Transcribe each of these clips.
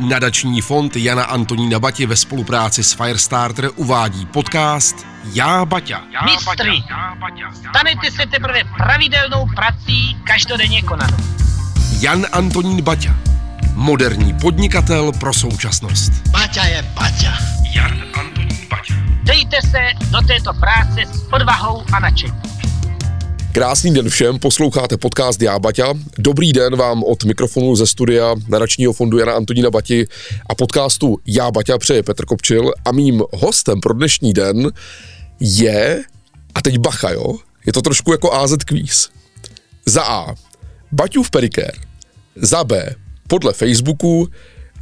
Nadační fond Jana Antonína Bati ve spolupráci s Firestarter uvádí podcast Já Baťa. Mistry, stanete se teprve pravidelnou prací každodenně konanou. Jan Antonín Baťa. Moderní podnikatel pro současnost. Baťa je Baťa. Jan Antonín Baťa. Dejte se do této práce s odvahou a nadšením. Krásný den všem, posloucháte podcast Já Baťa. Dobrý den vám od mikrofonu ze studia nadačního fondu Jana Antonína Bati a podcastu Já Baťa přeje Petr Kopčil a mým hostem pro dnešní den je, a teď bacha jo, je to trošku jako AZ Quiz. Za A. Baťův perikér. Za B. Podle Facebooku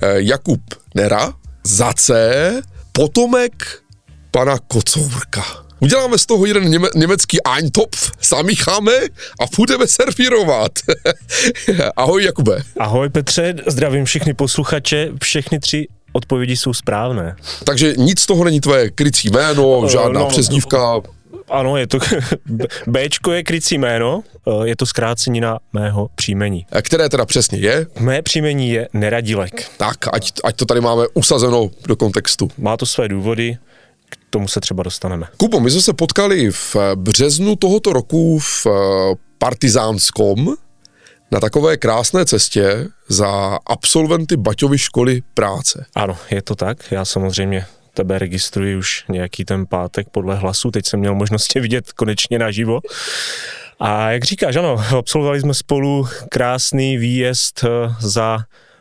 eh, Jakub Nera. Za C. Potomek pana Kocourka. Uděláme z toho jeden něme, německý Eintopf, zamícháme a budeme servírovat. Ahoj Jakube. Ahoj Petře, zdravím všechny posluchače, všechny tři odpovědi jsou správné. Takže nic z toho není tvoje krycí jméno, žádná no, přezdívka. Ano, je to, Bčko je krycí jméno, eh, je to zkrácenina mého příjmení. A které teda přesně je? Mé příjmení je Neradilek. Tak, ať, ať to tady máme usazeno do kontextu. Má to své důvody, tomu se třeba dostaneme. Kubo, my jsme se potkali v březnu tohoto roku v eh, Partizánskom na takové krásné cestě za absolventy Baťovy školy práce. Ano, je to tak. Já samozřejmě tebe registruji už nějaký ten pátek podle hlasu, teď jsem měl možnost tě vidět konečně naživo. A jak říkáš, ano, absolvovali jsme spolu krásný výjezd eh, za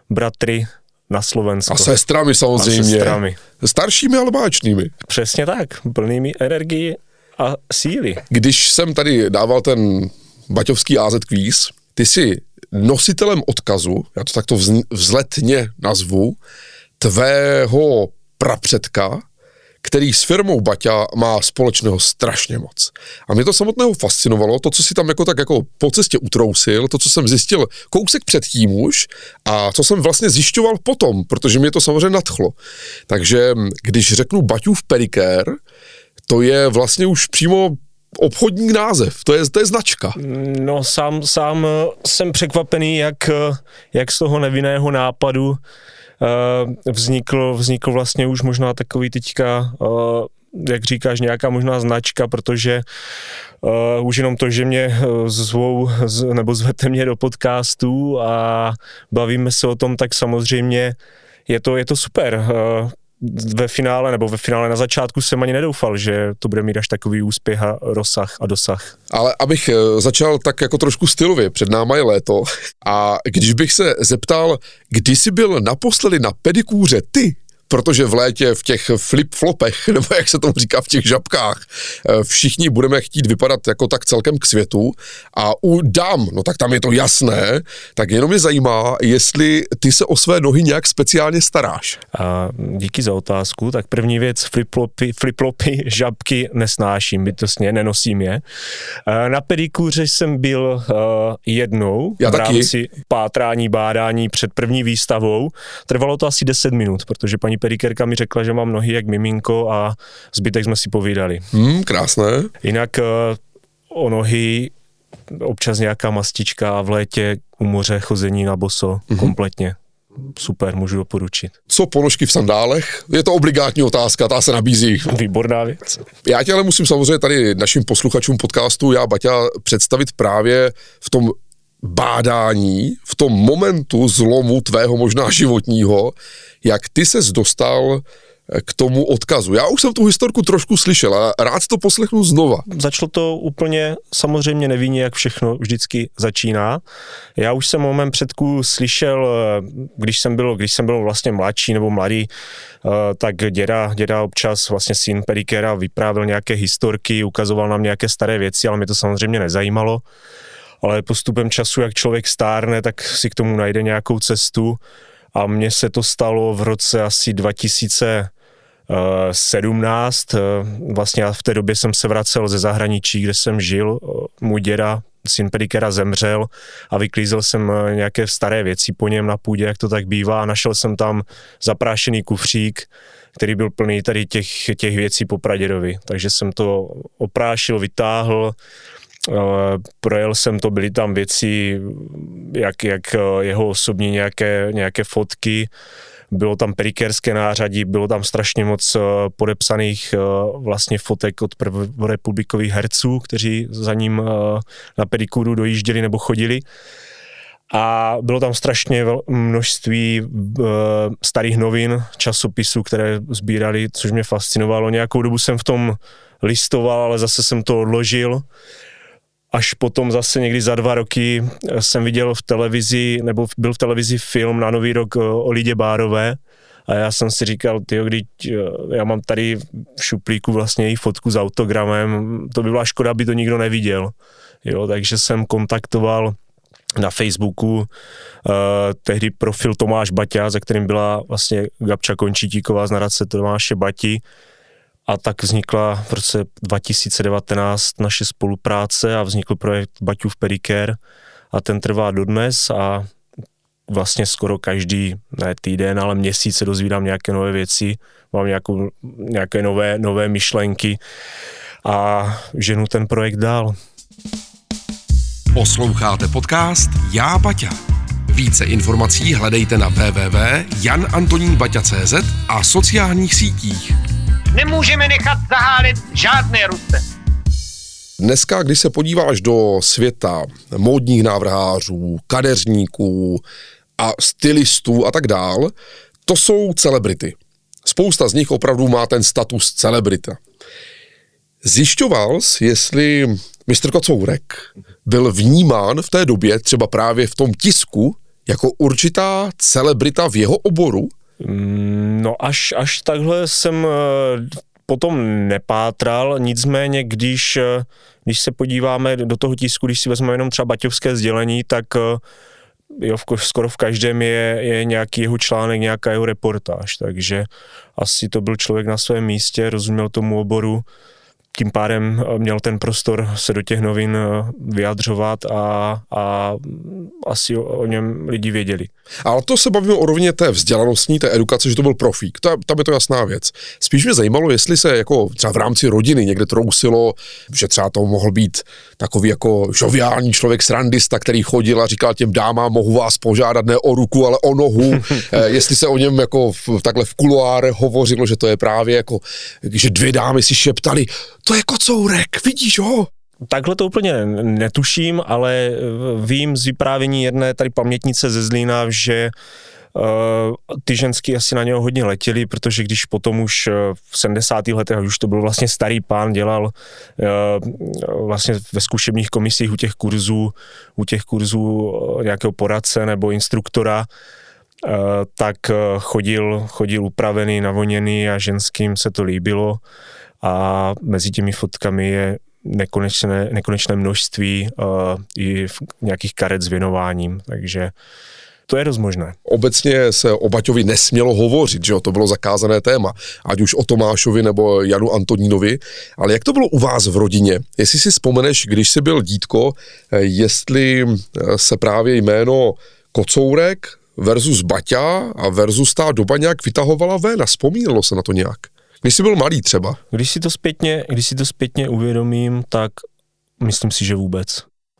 bratry na Slovensko. A sestrami samozřejmě. A sestrami. Staršími, ale báčnými. Přesně tak, plnými energii a síly. Když jsem tady dával ten baťovský AZ quiz, ty jsi nositelem odkazu, já to takto vzletně nazvu, tvého prapředka, který s firmou Baťa má společného strašně moc. A mě to samotného fascinovalo, to, co si tam jako tak jako po cestě utrousil, to, co jsem zjistil kousek předtím už a co jsem vlastně zjišťoval potom, protože mě to samozřejmě nadchlo. Takže když řeknu Baťův perikér, to je vlastně už přímo obchodní název, to je, to je značka. No sám, sám jsem překvapený, jak, jak z toho nevinného nápadu Eh, vznikl, vznikl vlastně už možná takový teďka eh, jak říkáš, nějaká možná značka, protože uh, už jenom to, že mě zvou, z, nebo zvete mě do podcastu a bavíme se o tom, tak samozřejmě je to, je to super. Uh, ve finále, nebo ve finále na začátku jsem ani nedoufal, že to bude mít až takový úspěch a rozsah a dosah. Ale abych eh, začal tak jako trošku stylově, před náma je léto a když bych se zeptal, kdy jsi byl naposledy na pedikůře ty, protože v létě v těch flip-flopech, nebo jak se tomu říká v těch žabkách, eh, všichni budeme chtít vypadat jako tak celkem k světu a u dám, no tak tam je to jasné, tak jenom mě zajímá, jestli ty se o své nohy nějak speciálně staráš. A díky za otázku, tak první věc, flip-flopy, flip-flopy žabky nesnáším, bytostně nenosím je. Na pedikůře jsem byl eh, jednou Já v taky. rámci pátrání, bádání před první výstavou. Trvalo to asi 10 minut, protože paní pedikérka mi řekla, že mám nohy jak miminko a zbytek jsme si povídali. Hmm, krásné. Jinak uh, o nohy občas nějaká mastička a v létě u moře chození na boso mm-hmm. kompletně. Super, můžu doporučit. Co ponožky v sandálech? Je to obligátní otázka, ta se nabízí. Výborná věc. Já tě ale musím samozřejmě tady našim posluchačům podcastu Já Baťa představit právě v tom bádání, v tom momentu zlomu tvého možná životního, jak ty ses dostal eh, k tomu odkazu. Já už jsem tu historku trošku slyšel a rád to poslechnu znova. Začalo to úplně samozřejmě nevinně, jak všechno vždycky začíná. Já už jsem o mém předku slyšel, eh, když jsem byl, když jsem byl vlastně mladší nebo mladý, eh, tak děda, děda občas vlastně syn Perikera vyprávěl nějaké historky, ukazoval nám nějaké staré věci, ale mě to samozřejmě nezajímalo ale postupem času, jak člověk stárne, tak si k tomu najde nějakou cestu a mně se to stalo v roce asi 2017. Vlastně v té době jsem se vracel ze zahraničí, kde jsem žil. Můj děda, syn pedikera, zemřel a vyklízel jsem nějaké staré věci po něm na půdě, jak to tak bývá našel jsem tam zaprášený kufřík, který byl plný tady těch, těch věcí po pradědovi. Takže jsem to oprášil, vytáhl, projel jsem to, byly tam věci, jak, jak jeho osobní nějaké, nějaké fotky, bylo tam perikérské nářadí, bylo tam strašně moc podepsaných vlastně fotek od prvorepublikových herců, kteří za ním na pedikuru dojížděli nebo chodili a bylo tam strašně množství starých novin, časopisů, které sbírali, což mě fascinovalo. Nějakou dobu jsem v tom listoval, ale zase jsem to odložil. Až potom zase někdy za dva roky jsem viděl v televizi, nebo byl v televizi film na Nový rok o Lidě Bárové, a já jsem si říkal, tyjo, když eh, já mám tady v šuplíku vlastně její fotku s autogramem, to by byla škoda, aby to nikdo neviděl. Jo, takže jsem kontaktoval na Facebooku uh, tehdy profil Tomáš Baťa, za kterým byla vlastně Gabča Končítíková z nadace Tomáše Bati a tak vznikla v roce 2019 naše spolupráce a vznikl projekt Baťův Pedicare a ten trvá dodnes a vlastně skoro každý, ne týden, ale měsíc se dozvídám nějaké nové věci, mám nějakou, nějaké nové, nové myšlenky a ženu ten projekt dál. Posloucháte podcast Já Baťa. Více informací hledejte na www.janantoninbaťa.cz a sociálních sítích. Nemůžeme nechat zahálit žádné ruce. Dneska, když se podíváš do světa módních návrhářů, kadeřníků a stylistů a tak dál, to jsou celebrity. Spousta z nich opravdu má ten status celebrita. Zjišťoval jsi, jestli mistr Kocourek byl vnímán v té době třeba právě v tom tisku jako určitá celebrita v jeho oboru? Mm, no až, až takhle jsem eh, potom nepátral, nicméně když, eh, když se podíváme do toho tisku, když si vezmeme jenom třeba baťovské sdělení, tak eh, jo, v, skoro v každém je, je nějaký jeho článek, nějaká jeho reportáž, takže asi to byl člověk na svém místě, rozuměl tomu oboru, tím pádem eh, měl ten prostor se do těch novin eh, vyjadřovat a, a asi o, o něm lidi věděli. Ale to se bavíme o rovně té vzdělanostní, té edukace, že to byl profík. To, tam je to jasná věc. Spíš mě zajímalo, jestli se jako třeba v rámci rodiny někde trousilo, že třeba to mohl být takový jako žoviální člověk, srandista, který chodil a říkal těm dámám, mohu vás požádat ne o ruku, ale o nohu. Eh, jestli se o něm jako v, takhle v kuloárech hovořilo, že to je právě jako, že dvě dámy si šeptali, to je kocourek, vidíš ho? Takhle to úplně netuším, ale vím z vyprávění jedné tady pamětnice ze Zlína, že Uh, ty ženský asi na něho hodně letěli, protože když potom už uh, v 70. letech, už to byl vlastně starý pán, dělal uh, vlastně ve zkušebních komisích u těch kurzů, u těch kurzů nějakého poradce nebo instruktora, tak chodil, chodil upravený, navoněný a ženským se to líbilo a mezi těmi fotkami je nekonečné, nekonečné množství uh, i nějakých karet s věnováním, takže to je dost možné. Obecně se o Baťovi nesmělo hovořit, že jo, to bylo zakázané téma, ať už o Tomášovi nebo Janu Antonínovi, ale jak to bylo u vás v rodině? Jestli si vzpomeneš, když jsi byl dítko, eh, jestli eh, se právě jméno Kocourek versus Baťa a versus ta doba nějak vytahovala ven a vzpomínalo se na to nějak? Když jsi byl malý třeba? Když si to zpětně, když si to zpětně uvědomím, tak myslím si, že vůbec.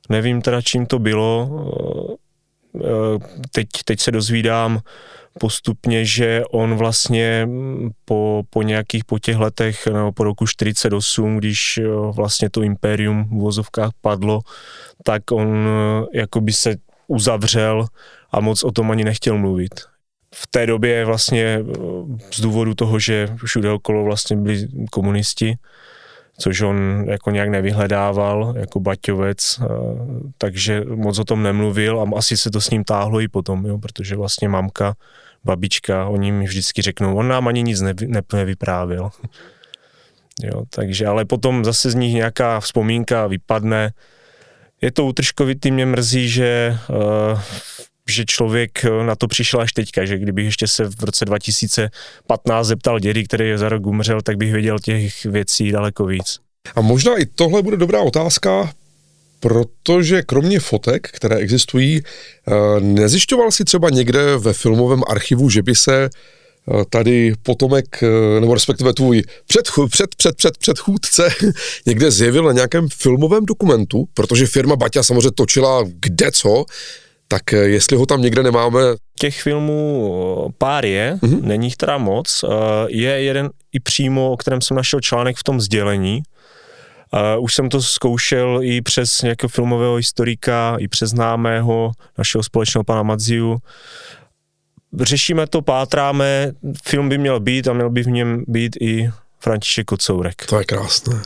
Nevím teda, čím to bylo. Teď, teď se dozvídám postupně, že on vlastně po, po nějakých po těch letech, nebo po roku 48, když vlastně to impérium v vozovkách padlo, tak on jakoby se uzavřel a moc o tom ani nechtěl mluvit. V té době vlastně eh, z důvodu toho, že všude okolo vlastně byli komunisti, což on jako nějak nevyhledával jako baťovec, takže moc o tom nemluvil a asi se to s ním táhlo i potom, jo, protože vlastně mamka, babička, oni mi vždycky řeknou, on nám ani nic nevy, nevyprávěl. Jo, takže, ale potom zase z nich nějaká vzpomínka vypadne. Je to utržkovitý, mě mrzí, že uh, že člověk eh, na to přišel až teďka, že kdybych ještě se v roce 2015 zeptal dědy, který za rok umřel, tak bych věděl těch věcí daleko víc. A možná i tohle bude dobrá otázka, protože kromě fotek, které existují, eh, nezjišťoval si třeba někde ve filmovém archivu, že by se eh, tady potomek, nebo respektive tvůj před, před, před, před, předchůdce někde zjevil na nějakém filmovém dokumentu, protože firma Baťa samozřejmě točila kde co, tak jestli ho tam někde nemáme. Těch filmů pár je, mm-hmm. není jich teda moc. Je jeden i přímo, o kterém jsem našel článek v tom sdělení, už jsem to zkoušel i přes nějakého filmového historika, i přes známého našeho společného pana Madziu. Řešíme to, pátráme, film by měl být a měl by v něm být i František Kocourek. To je krásné.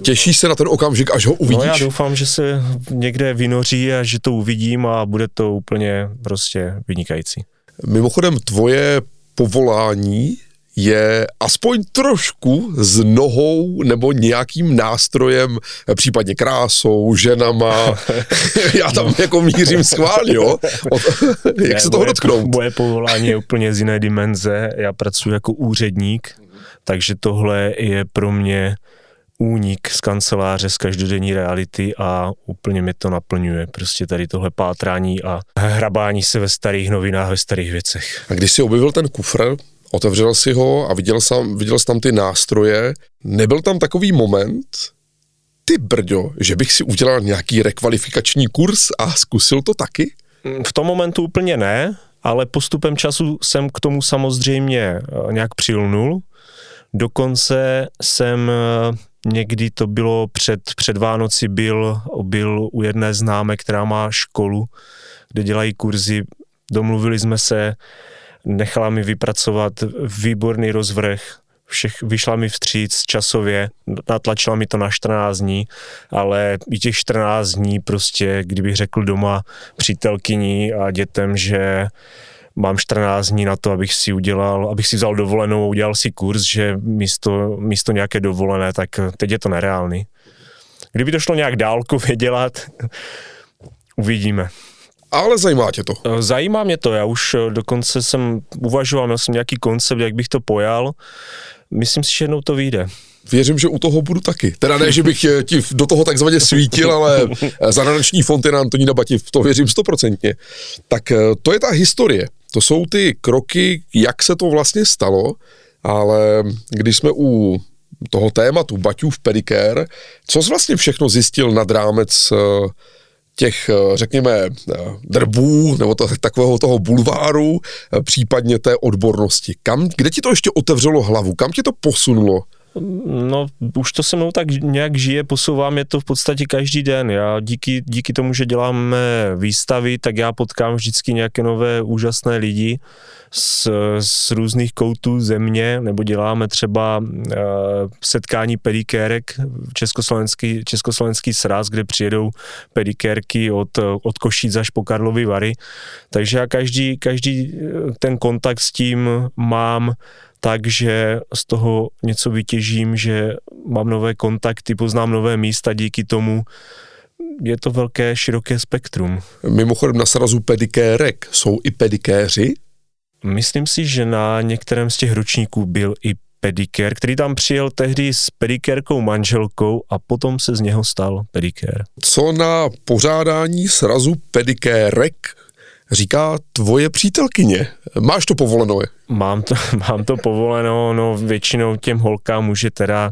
Těší se na ten okamžik, až ho uvidíš? No já doufám, že se někde vynoří a že to uvidím a bude to úplně prostě vynikající. Mimochodem, tvoje povolání je aspoň trošku s nohou nebo nějakým nástrojem, případně krásou, ženama. Já tam no. jako mířím schválně, jo? Od, jak ne, se toho dotknout? Moje povolání je úplně z jiné dimenze. Já pracuji jako úředník, takže tohle je pro mě únik z kanceláře, z každodenní reality a úplně mi to naplňuje. Prostě tady tohle pátrání a hrabání se ve starých novinách, ve starých věcech. A když jsi objevil ten kufr, otevřel si ho a viděl jsem, viděl jsi tam ty nástroje. Nebyl tam takový moment, ty brďo, že bych si udělal nějaký rekvalifikační kurz a zkusil to taky? V tom momentu úplně ne, ale postupem času jsem k tomu samozřejmě eh, nějak přilnul. Dokonce jsem eh, někdy to bylo před, před Vánoci byl, byl u jedné známé, která má školu, kde dělají kurzy. Domluvili jsme se, nechala mi vypracovat výborný rozvrh, všech, vyšla mi vstříc časově, natlačila mi to na 14 dní, ale i těch 14 dní prostě, kdybych řekl doma přítelkyní a dětem, že mám 14 dní na to, abych si udělal, abych si vzal dovolenou, udělal si kurz, že místo, místo nějaké dovolené, tak teď je to nereálný. Kdyby to šlo nějak dálkově dělat, uvidíme. Ale zajímá tě to? Eh, zajímá mě to, já už eh, dokonce jsem uvažoval, měl jsem nějaký koncept, jak bych to pojal. Myslím si, že jednou to vyjde. Věřím, že u toho budu taky. Teda ne, že bych eh, ti do toho takzvaně svítil, ale zahraniční fond je na Antonína Bati, v to věřím stoprocentně. Tak to je ta historie. To jsou ty kroky, jak se to vlastně stalo, ale když jsme u toho tématu Baťův pedikér, co jsi vlastně všechno zjistil nad rámec těch, eh, řekněme, eh, drbů nebo to, takového toho bulváru, eh, případně té odbornosti. Kam, kde ti to ještě otevřelo hlavu? Kam tě to posunulo? No, už to se mnou tak nějak žije, posouvám je to v podstatě každý den. Já díky, díky tomu, že děláme výstavy, tak já potkám vždycky nějaké nové úžasné lidi z, z různých koutů země, nebo děláme třeba uh, setkání pedikérek, československý, československý sraz, kde přijedou pedikérky od, od Košíc až po Karlovy Vary. Takže já každý, každý ten kontakt s tím mám takže z toho něco vytěžím, že mám nové kontakty, poznám nové místa díky tomu, je to velké, široké spektrum. Mimochodem na srazu pedikérek jsou i pedikéři? Myslím si, že na některém z těch ročníků byl i pedikér, který tam přijel tehdy s pedikérkou manželkou a potom se z něho stal pedikér. Co na pořádání srazu pedikérek říká tvoje přítelkyně. Máš to povoleno? Mám to, mám to povoleno, no většinou těm holkám může teda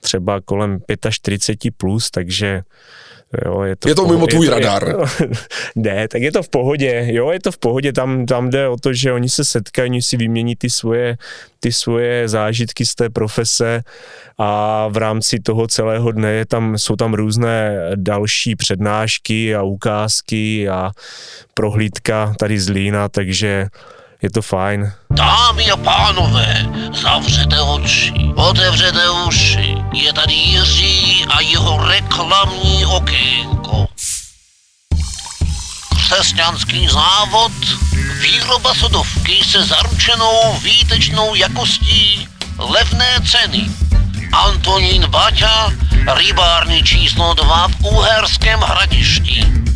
třeba kolem 45 plus, takže Jo, je to, je to mimo tvůj je to, radar. Je, ne, tak je to v pohodě. Jo, je to v pohodě. Tam, tam jde o to, že oni se setkají, oni si vymění ty svoje, ty svoje zážitky z té profese a v rámci toho celého dne je tam, jsou tam různé další přednášky a ukázky a prohlídka tady z Lína, takže je to fajn. Dámy a pánové, zavřete oči, otevřete uši. Je tady Jiří a jeho reklamní okénko. Křesťanský závod, výroba sodovky se zaručenou výtečnou jakostí, levné ceny. Antonín Baťa, rybárny číslo 2 v Uherském hradišti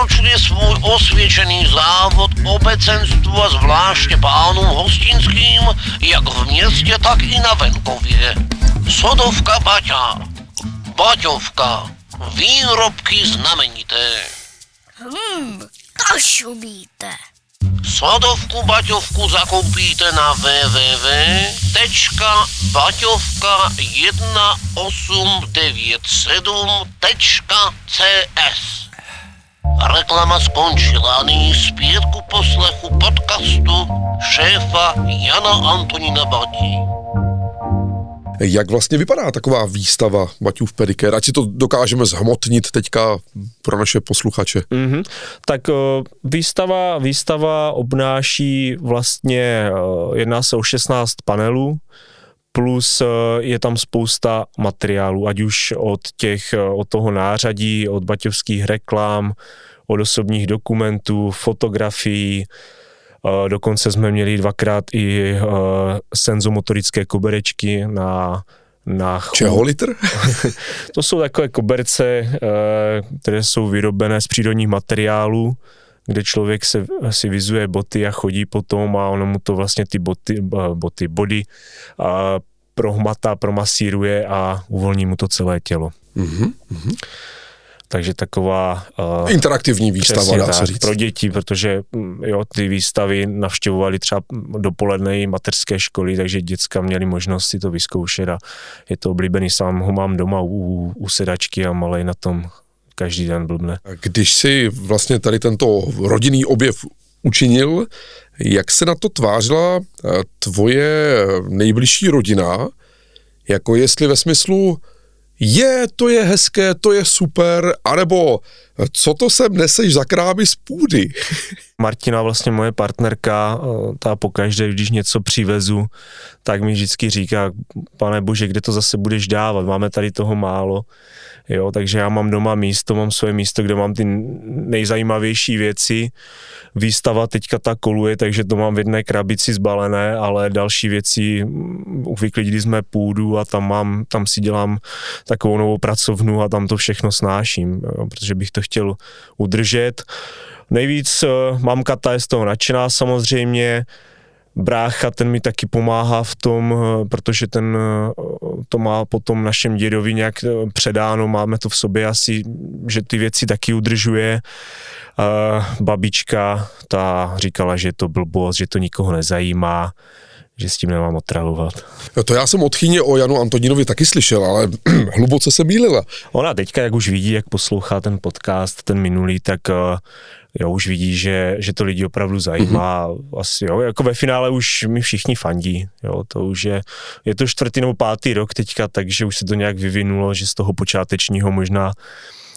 odporučuje svůj osvědčený závod obecenstvu a zvláště pánům hostinským, jak v městě, tak i na venkově. Sodovka Baťa, Baťovka, výrobky znamenité. Hmm, kašumíte. Sodovku Baťovku zakoupíte na www.baťovka1897.cz Reklama skončila a nyní zpět ku poslechu podcastu šéfa Jana Antonína Batí. Jak vlastně vypadá taková výstava Baťův pedikér? Ať si to dokážeme zhmotnit teďka pro naše posluchače. Mm-hmm. Tak uh, výstava, výstava obnáší vlastně, uh, jedná se o 16 panelů, plus uh, je tam spousta materiálů, ať už od těch, od toho nářadí, od baťovských reklam, od osobních dokumentů, fotografií, Dokonce jsme měli dvakrát i senzomotorické koberečky na na Čeho litr? to jsou takové koberce, které jsou vyrobené z přírodních materiálů, kde člověk se, si vyzuje boty a chodí potom a ono mu to vlastně ty boty, boty body a prohmatá, promasíruje a uvolní mu to celé tělo. Mm-hmm. Takže taková... Uh, Interaktivní výstava, dá se říct. Pro děti, protože mm, jo, ty výstavy navštěvovali třeba dopoledne i mateřské školy, takže děcka měli možnost si to vyzkoušet a je to oblíbený. Sám ho mám doma u, u sedačky a malej na tom každý den blbne. Když si vlastně tady tento rodinný objev učinil, jak se na to tvářila eh, tvoje nejbližší rodina, jako jestli ve smyslu, je, to je hezké, to je super, anebo co to sem neseš za krámy z půdy? Martina, vlastně moje partnerka, eh, ta pokaždé, když něco přivezu, tak mi vždycky říká, pane bože, kde to zase budeš dávat, máme tady toho málo. Jo, takže já mám doma místo, mám své místo, kde mám ty nejzajímavější věci. Výstava teďka ta koluje, takže to mám v jedné krabici zbalené, ale další věci, mm, vyklidili jsme půdu a tam mám, tam si dělám takovou novou pracovnu a tam to všechno snáším, jo, protože bych to chtěl udržet. Nejvíc uh, mamka ta je z toho nadšená samozřejmě, brácha, ten mi taky pomáhá v tom, eh, protože ten eh, to má potom našem dědovi nějak předáno, máme to v sobě asi, že ty věci taky udržuje. Babička, ta říkala, že je to blbost, že to nikoho nezajímá, že s tím nemám otravovat. To já jsem od chyně o Janu Antonínovi taky slyšel, ale hluboce se mýlila. Ona teďka, jak už vidí, jak poslouchá ten podcast, ten minulý, tak uh, jo, už vidí, že, že to lidi opravdu zajímá. Mm-hmm. Asi, jo, jako ve finále už mi všichni fandí. Jo, to už je, je to čtvrtý nebo pátý rok teďka, takže už se to nějak vyvinulo, že z toho počátečního možná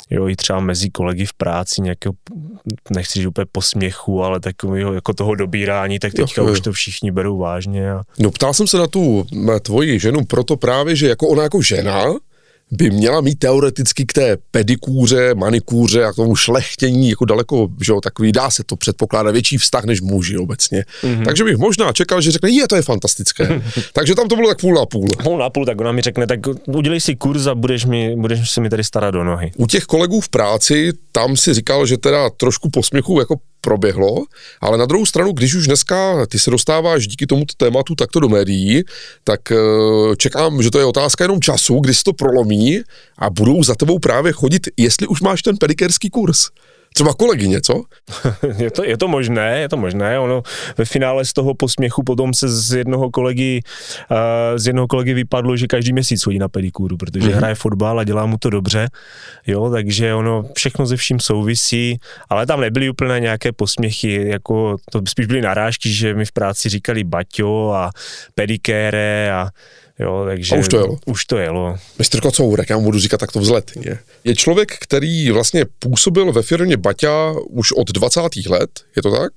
jo, i třeba mezi kolegy v práci nějakého, nechci říct úplně posměchu, ale takového jako toho dobírání, tak teďka jo, jo. už to všichni berou vážně. A... No ptal jsem se na tu tvoji ženu proto právě, že jako ona jako žena, by měla mít teoreticky k té pedikůře, manikůře a k tomu šlechtění jako daleko, že jo, takový dá se to předpokládat větší vztah než muži obecně. Mm-hmm. Takže bych možná čekal, že řekne, je, to je fantastické. Takže tam to bylo tak půl na půl. Půl na půl, tak ona mi řekne, tak udělej si kurz a budeš, mi, budeš se mi tady starat do nohy. U těch kolegů v práci, tam si říkal, že teda trošku posměchu jako proběhlo, ale na druhou stranu, když už dneska ty se dostáváš díky tomuto tématu takto do médií, tak eh, čekám, že to je otázka jenom času, kdy se to prolomí a budou za tebou právě chodit, jestli už máš ten pedikérský kurz třeba kolegyně, co? je, to, je to možné, je to možné. Ono ve finále z toho posměchu potom se z jednoho kolegy, uh, z jednoho kolegy vypadlo, že každý měsíc chodí na pedikúru, protože mm-hmm. hraje fotbal a dělá mu to dobře. Jo, takže ono všechno ze vším souvisí, ale tam nebyly úplně nějaké posměchy, jako to spíš byly narážky, že mi v práci říkali Baťo a pedikére a Jo, takže a už to jelo. Už to jelo. Mistr Kocourek, já mu budu říkat takto vzletně. Je člověk, který vlastně působil ve firmě Baťa už od 20. let, je to tak?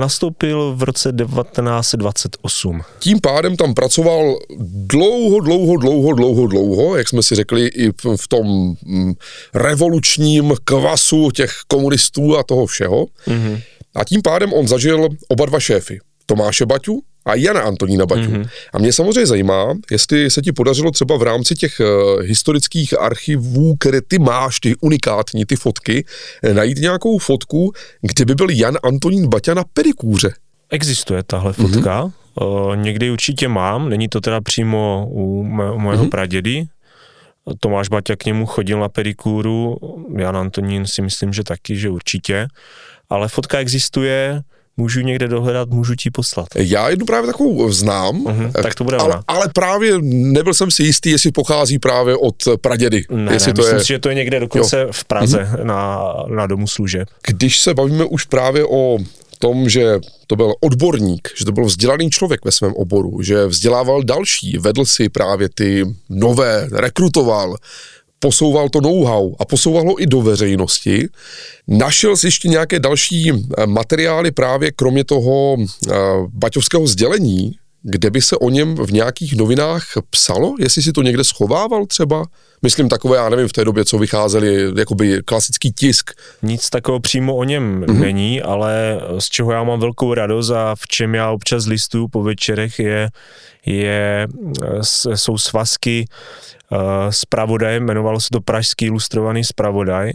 Nastoupil v roce 1928. Tím pádem tam pracoval dlouho, dlouho, dlouho, dlouho, dlouho, jak jsme si řekli, i v tom mm, revolučním kvasu těch komunistů a toho všeho. Mm-hmm. A tím pádem on zažil oba dva šéfy. Tomáše Baťu a Jana Antonína Baťu. Mm-hmm. A mě samozřejmě zajímá, jestli se ti podařilo třeba v rámci těch uh, historických archivů, které ty máš, ty unikátní, ty fotky, eh, najít nějakou fotku, kde by byl Jan Antonín Baťa na pedikůře. Existuje tahle fotka, mm-hmm. uh, někdy určitě mám, není to teda přímo u, mé, u mého mm-hmm. pradědy, Tomáš Baťa k němu chodil na pedikůru, Jan Antonín si myslím, že taky, že určitě, ale fotka existuje, můžu někde dohledat, můžu ti poslat. Já jednu právě takovou znám, Mhm, tak to bude ale, ona. ale právě nebyl jsem si jistý, jestli pochází právě od pradědy. Ne, jestli ne, to myslím je, si, že to je někde dokonce v Praze na, na domu služeb. Když se bavíme už právě o tom, že to byl odborník, že to byl vzdělaný člověk ve svém oboru, že vzdělával další, vedl si právě ty nové, rekrutoval, posouval to know-how a posouval ho i do veřejnosti. Našel jsi ještě nějaké další eh, materiály právě kromě toho eh, baťovského sdělení, kde by se o něm v nějakých novinách psalo, jestli si to někde schovával třeba? Myslím takové, já nevím, v té době, co vycházeli, jakoby klasický tisk. Nic takového přímo o něm mm-hmm. není, ale z čeho já mám velkou radost a v čem já občas listuju po večerech je, je jsou svazky uh, zpravodajem, jmenovalo se to Pražský ilustrovaný zpravodaj,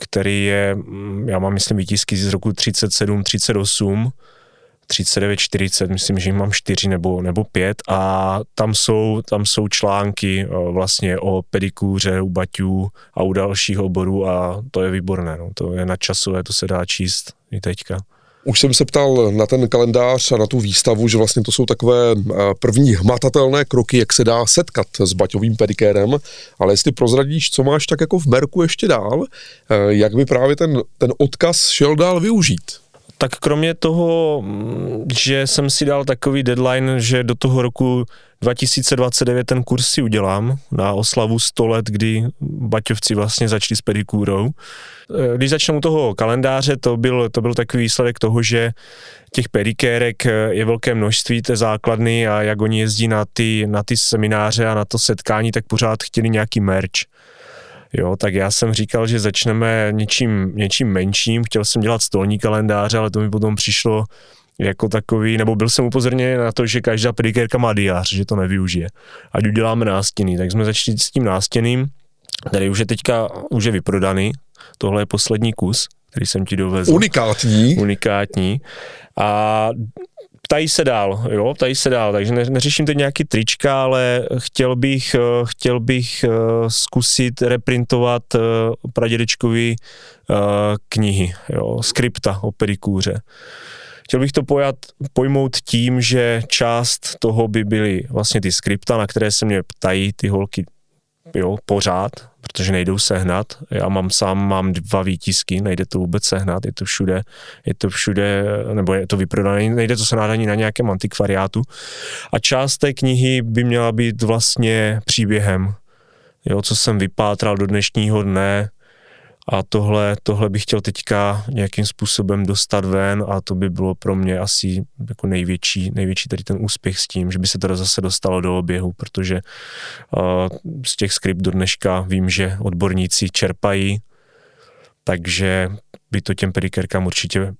který je, mm, já mám myslím výtisky z roku 37, 38, 39, 40, myslím, že jich mám 4 nebo, nebo 5 a tam jsou, tam jsou články o, vlastně o pedikůře u baťů a u dalších oborů a to je výborné, no. to je nadčasové, to se dá číst i teďka. Už jsem se ptal na ten kalendář a na tu výstavu, že vlastně to jsou takové eh, první hmatatelné kroky, jak se dá setkat s baťovým pedikérem, ale jestli prozradíš, co máš tak jako v Merku ještě dál, eh, jak by právě ten, ten odkaz šel dál využít? Tak kromě toho, mm, že jsem si dal takový deadline, že do toho roku 2029 ten kurz si udělám na oslavu 100 let, kdy Baťovci vlastně začali s pedikúrou. Eh, Když začnu toho kalendáře, to byl, to byl takový výsledek toho, že těch pedikérek eh, je velké množství té základny a jak oni jezdí na ty, na ty semináře a na to setkání, tak pořád chtěli nějaký merch. Jo, tak já jsem říkal, že začneme něčím, něčím menším, chtěl jsem dělat stolní kalendáře, ale to mi potom přišlo jako takový, nebo byl jsem upozorněn na to, že každá pedikérka má diář, že to nevyužije. Ať uděláme nástěný, tak jsme začali s tím nástěným, který už je teďka, už je vyprodaný, tohle je poslední kus, který jsem ti dovezl Unikátní. unikátní. A ptají se dál, jo, ptají se dál, takže ne, neřeším teď nějaký trička, ale chtěl bych, eh, chtěl bych eh, zkusit reprintovat eh, pradědečkovi knihy, jo, skripta o pedikůře. Chtěl bych to pojat, pojmout tím, že část toho by byly vlastně ty skripta, na které se mě ptají ty holky jo, pořád, protože nejdou sehnat. Já mám sám mám dva výtisky, nejde to vůbec sehnat, je to všude, je to všude, nebo je to vyprodané, nejde to sehnat ani na nějakém antikvariátu. A část té knihy by měla být vlastně příběhem, jo, co jsem vypátral do dnešního dne, a tohle, tohle bych chtěl teďka nějakým způsobem dostat ven a to by bylo pro mě asi jako největší, největší tady ten úspěch s tím, že by se to zase dostalo do oběhu, protože uh, z těch skript do dneška vím, že odborníci čerpají, takže by to těm pedikerkám určitě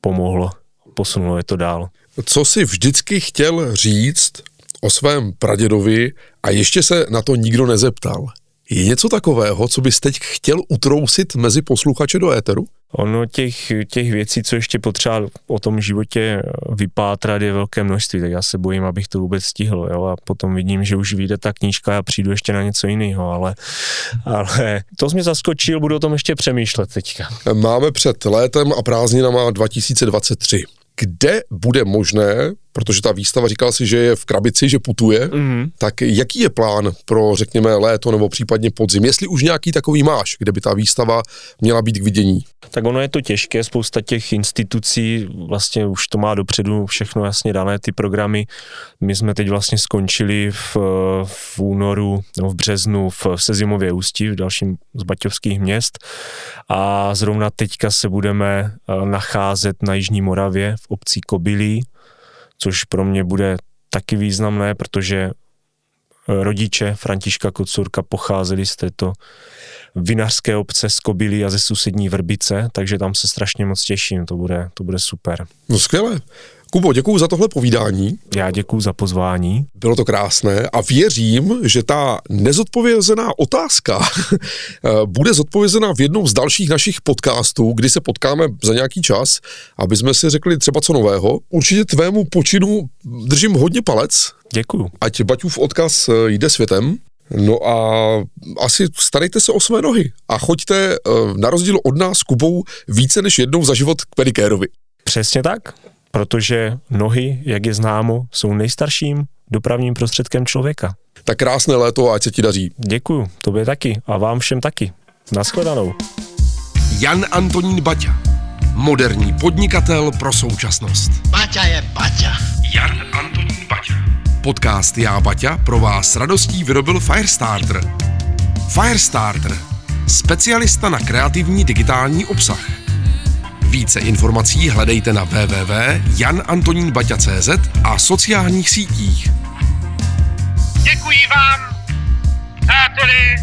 pomohlo, posunulo je to dál. Co jsi vždycky chtěl říct o svém pradědovi a ještě se na to nikdo nezeptal? Je něco takového, co bys teď chtěl utrousit mezi posluchače do éteru? Ono těch, těch věcí, co ještě potřeba o tom životě vypátrat, je velké množství, tak já se bojím, abych to vůbec stihl, jo, a potom vidím, že už vyjde ta knížka a přijdu ještě na něco jiného, ale, ale to jsi mě zaskočil, budu o tom ještě přemýšlet teďka. Máme před létem a prázdninama 2023. Kde bude možné, protože ta výstava říkal si, že je v krabici, že putuje, Mm. tak jaký je plán pro, řekněme, léto nebo případně podzim? Jestli už nějaký takový máš, kde by ta výstava měla být k vidění? Tak ono je to těžké, spousta těch institucí vlastně už to má dopředu všechno jasně dané, ty programy. My jsme teď vlastně skončili v, v únoru nebo v březnu v, Sezimově ústí, v dalším z baťovských měst a zrovna teďka se budeme eh, nacházet na Jižní Moravě v obci Kobylí, což pro mě bude taky významné, protože eh, rodiče Františka Kocurka pocházeli z této vinařské obce z Kobylí a ze sousední Vrbice, takže tam se strašně moc těším, to bude, to bude super. No skvěle. Kubo, děkuji za tohle povídání. Já děkuji za pozvání. Bylo to krásné a věřím, že ta nezodpovězená otázka bude zodpovězena v jednom z dalších našich podcastů, kdy se potkáme za nějaký čas, aby jsme si řekli třeba co nového. Určitě tvému počinu držím hodně palec, Děkuju. ať Baťův odkaz eh, jde světem. No a asi starejte se o své nohy a choďte eh, na rozdíl od nás Kubou více než jednou za život k pedikérovi. Přesně tak, protože nohy, jak je známo, jsou nejstarším dopravním prostředkem člověka. Tak krásné léto a ať se ti daří. Děkuju, tobě taky a vám všem taky. Naschledanou. Jan Antonín Baťa. Moderní podnikatel pro současnost. Baťa je Baťa. Jan Antonín Baťa. Podcast Já Baťa pro vás s radostí vyrobil Firestarter. Firestarter. Specialista na kreativní digitální obsah. Více informací hledejte na www.janantoninbaťa.cz a sociálních sítích. Děkuji vám, přáteli,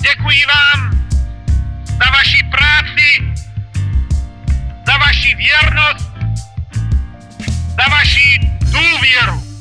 děkuji vám za vaši práci, za vaši věrnost, za vaši důvěru.